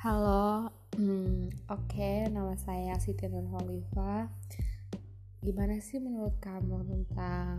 Halo, hmm, oke, okay, nama saya Siti Nurholifa. Gimana sih menurut kamu tentang